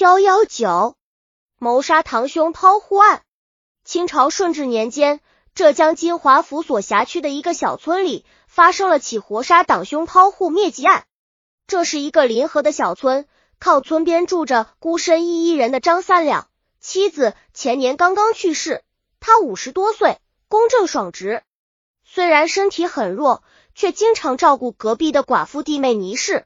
幺幺九谋杀堂兄抛户案。清朝顺治年间，浙江金华府所辖区的一个小村里发生了起活杀党兄抛户灭迹案。这是一个临河的小村，靠村边住着孤身一一人的张三两，妻子前年刚刚去世，他五十多岁，公正爽直，虽然身体很弱，却经常照顾隔壁的寡妇弟妹倪氏。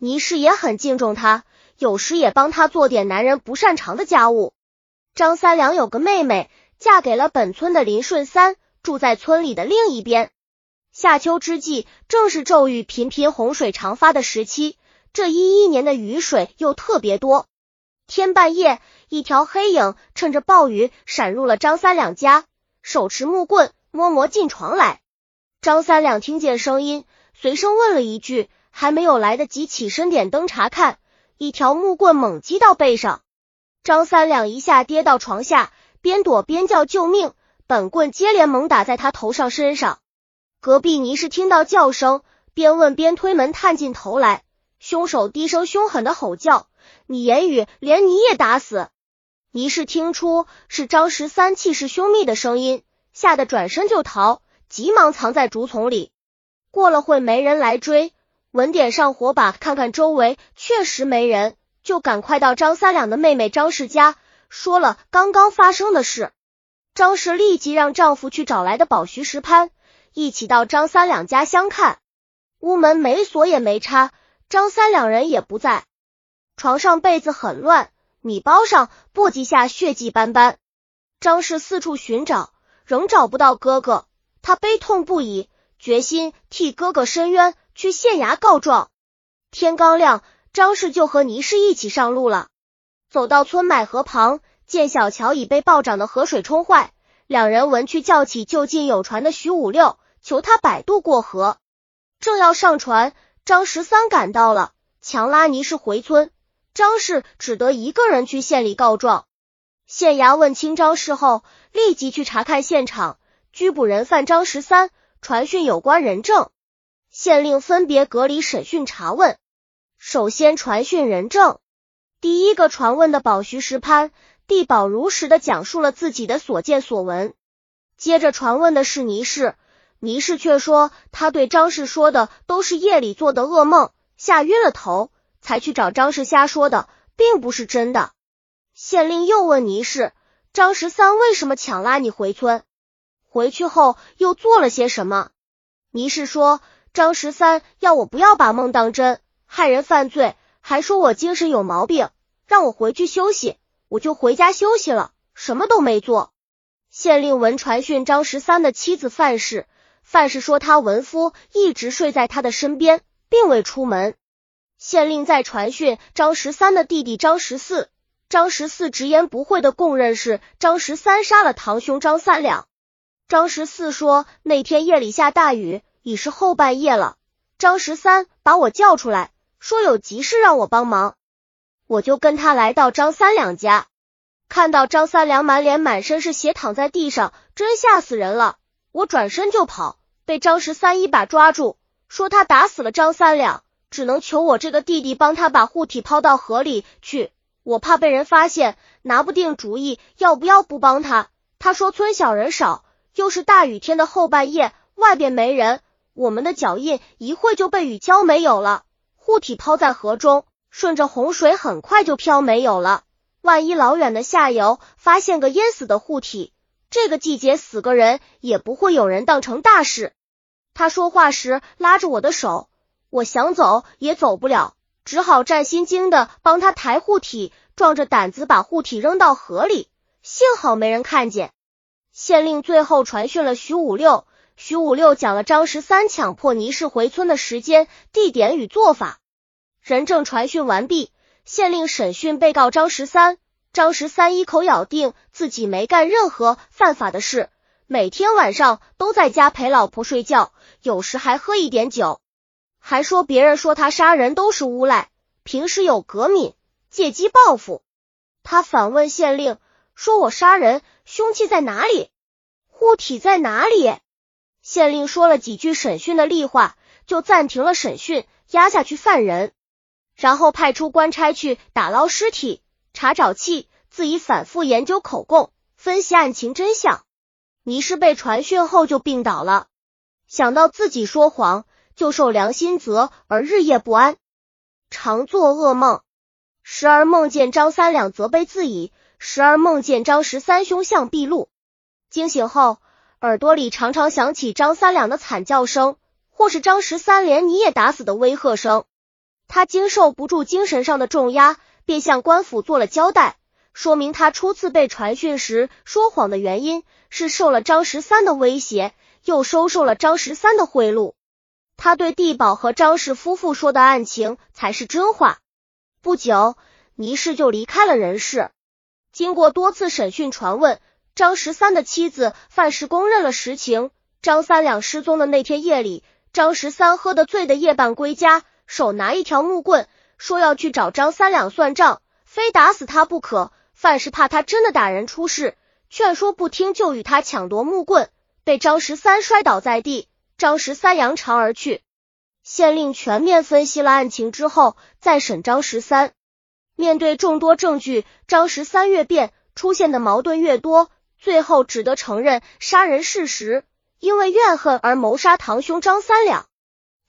倪氏也很敬重他，有时也帮他做点男人不擅长的家务。张三两有个妹妹。嫁给了本村的林顺三，住在村里的另一边。夏秋之际，正是骤雨频频、洪水常发的时期。这一一年的雨水又特别多。天半夜，一条黑影趁着暴雨闪入了张三两家，手持木棍，摸摸进床来。张三两听见声音，随声问了一句，还没有来得及起身点灯查看，一条木棍猛击到背上，张三两一下跌到床下。边躲边叫救命，本棍接连猛打在他头上身上。隔壁倪氏听到叫声，边问边推门探进头来，凶手低声凶狠的吼叫：“你言语连你也打死！”倪氏听出是张十三气势凶密的声音，吓得转身就逃，急忙藏在竹丛里。过了会没人来追，闻点上火把看看周围，确实没人，就赶快到张三两的妹妹张氏家。说了刚刚发生的事，张氏立即让丈夫去找来的宝徐石潘，一起到张三两家相看。屋门没锁也没插，张三两人也不在。床上被子很乱，米包上簸箕下血迹斑斑。张氏四处寻找，仍找不到哥哥，他悲痛不已，决心替哥哥伸冤，去县衙告状。天刚亮，张氏就和倪氏一起上路了。走到村买河旁，见小桥已被暴涨的河水冲坏，两人闻去叫起就近有船的徐五六，求他摆渡过河。正要上船，张十三赶到了，强拉倪氏回村。张氏只得一个人去县里告状。县衙问清张氏后，立即去查看现场，拘捕人犯张十三，传讯有关人证。县令分别隔离审讯查问，首先传讯人证。第一个传问的宝徐石潘，地保如实的讲述了自己的所见所闻。接着传问的是倪氏，倪氏却说他对张氏说的都是夜里做的噩梦，吓晕了头，才去找张氏瞎说的，并不是真的。县令又问倪氏，张十三为什么强拉你回村？回去后又做了些什么？倪氏说，张十三要我不要把梦当真，害人犯罪。还说我精神有毛病，让我回去休息，我就回家休息了，什么都没做。县令闻传讯张十三的妻子范氏，范氏说他文夫一直睡在他的身边，并未出门。县令再传讯张十三的弟弟张十四，张十四直言不讳的供认是张十三杀了堂兄张三两。张十四说那天夜里下大雨，已是后半夜了，张十三把我叫出来。说有急事让我帮忙，我就跟他来到张三两家，看到张三两满脸满身是血躺在地上，真吓死人了。我转身就跑，被张十三一把抓住，说他打死了张三两，只能求我这个弟弟帮他把护体抛到河里去。我怕被人发现，拿不定主意要不要不帮他。他说村小人少，又是大雨天的后半夜，外边没人，我们的脚印一会就被雨浇没有了。护体抛在河中，顺着洪水很快就漂没有了。万一老远的下游发现个淹死的护体，这个季节死个人也不会有人当成大事。他说话时拉着我的手，我想走也走不了，只好战心惊的帮他抬护体，壮着胆子把护体扔到河里。幸好没人看见。县令最后传讯了徐五六。徐五六讲了张十三强迫倪氏回村的时间、地点与做法。人证传讯完毕，县令审讯被告张十三。张十三一口咬定自己没干任何犯法的事，每天晚上都在家陪老婆睡觉，有时还喝一点酒，还说别人说他杀人都是诬赖，平时有革命，借机报复。他反问县令说：“我杀人，凶器在哪里？护体在哪里？”县令说了几句审讯的例话，就暂停了审讯，押下去犯人，然后派出官差去打捞尸体。查找器，自己反复研究口供，分析案情真相。倪氏被传讯后就病倒了，想到自己说谎，就受良心责而日夜不安，常做噩梦，时而梦见张三两责备自己，时而梦见张十三凶相毕露。惊醒后，耳朵里常常响起张三两的惨叫声，或是张十三连你也打死的威吓声。他经受不住精神上的重压，便向官府做了交代。说明他初次被传讯时说谎的原因是受了张十三的威胁，又收受了张十三的贿赂。他对地保和张氏夫妇说的案情才是真话。不久，倪氏就离开了人世。经过多次审讯传问，张十三的妻子范氏公认了实情。张三两失踪的那天夜里，张十三喝得醉的夜半归家，手拿一条木棍，说要去找张三两算账，非打死他不可。范氏怕他真的打人出事，劝说不听，就与他抢夺木棍，被张十三摔倒在地。张十三扬长而去。县令全面分析了案情之后，再审张十三。面对众多证据，张十三越辩，出现的矛盾越多，最后只得承认杀人事实，因为怨恨而谋杀堂兄张三两。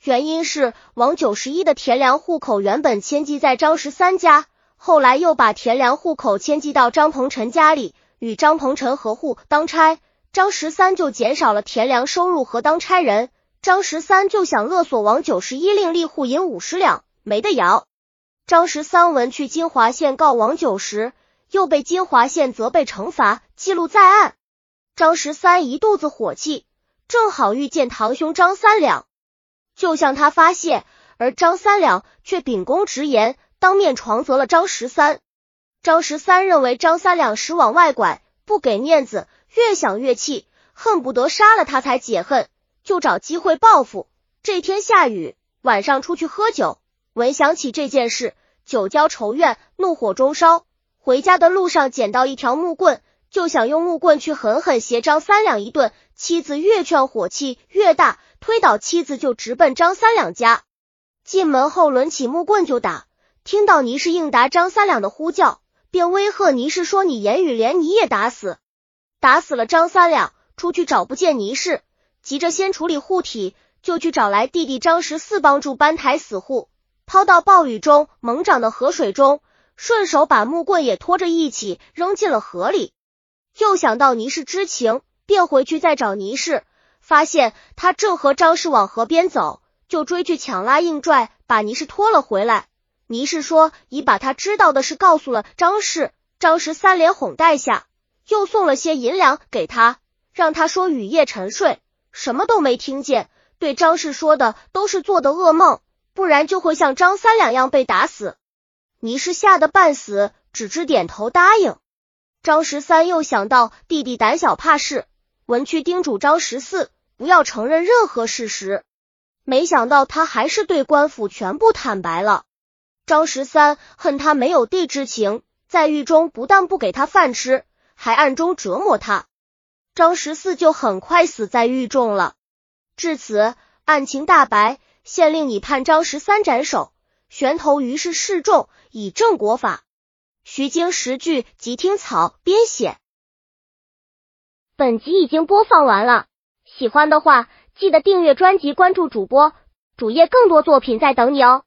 原因是王九十一的田粮户口原本迁寄在张十三家。后来又把田粮户口迁寄到张鹏程家里，与张鹏程合户当差，张十三就减少了田粮收入和当差人。张十三就想勒索王九十一，另立户银五十两，没得摇。张十三闻去金华县告王九时，又被金华县责备惩罚，记录在案。张十三一肚子火气，正好遇见堂兄张三两，就向他发泄，而张三两却秉公直言。当面床责了张十三，张十三认为张三两时往外拐，不给面子，越想越气，恨不得杀了他才解恨，就找机会报复。这天下雨，晚上出去喝酒，闻想起这件事，酒浇愁怨，怒火中烧。回家的路上捡到一条木棍，就想用木棍去狠狠挟张三两一顿。妻子越劝，火气越大，推倒妻子就直奔张三两家。进门后，抡起木棍就打。听到倪氏应答张三两的呼叫，便威吓倪氏说：“你言语连你也打死，打死了张三两。”出去找不见倪氏，急着先处理护体，就去找来弟弟张十四帮助搬抬死户，抛到暴雨中猛涨的河水中，顺手把木棍也拖着一起扔进了河里。又想到倪氏知情，便回去再找倪氏，发现他正和张氏往河边走，就追去强拉硬拽，把倪氏拖了回来。倪氏说已把他知道的事告诉了张氏，张氏三连哄带下，又送了些银两给他，让他说雨夜沉睡，什么都没听见，对张氏说的都是做的噩梦，不然就会像张三两样被打死。倪氏吓得半死，只知点头答应。张十三又想到弟弟胆小怕事，文去叮嘱张十四不要承认任何事实，没想到他还是对官府全部坦白了。张十三恨他没有弟之情，在狱中不但不给他饭吃，还暗中折磨他。张十四就很快死在狱中了。至此，案情大白，县令已判张十三斩首，悬头于是示众，以正国法。徐经十句即听草编写。本集已经播放完了，喜欢的话记得订阅专辑，关注主播主页，更多作品在等你哦。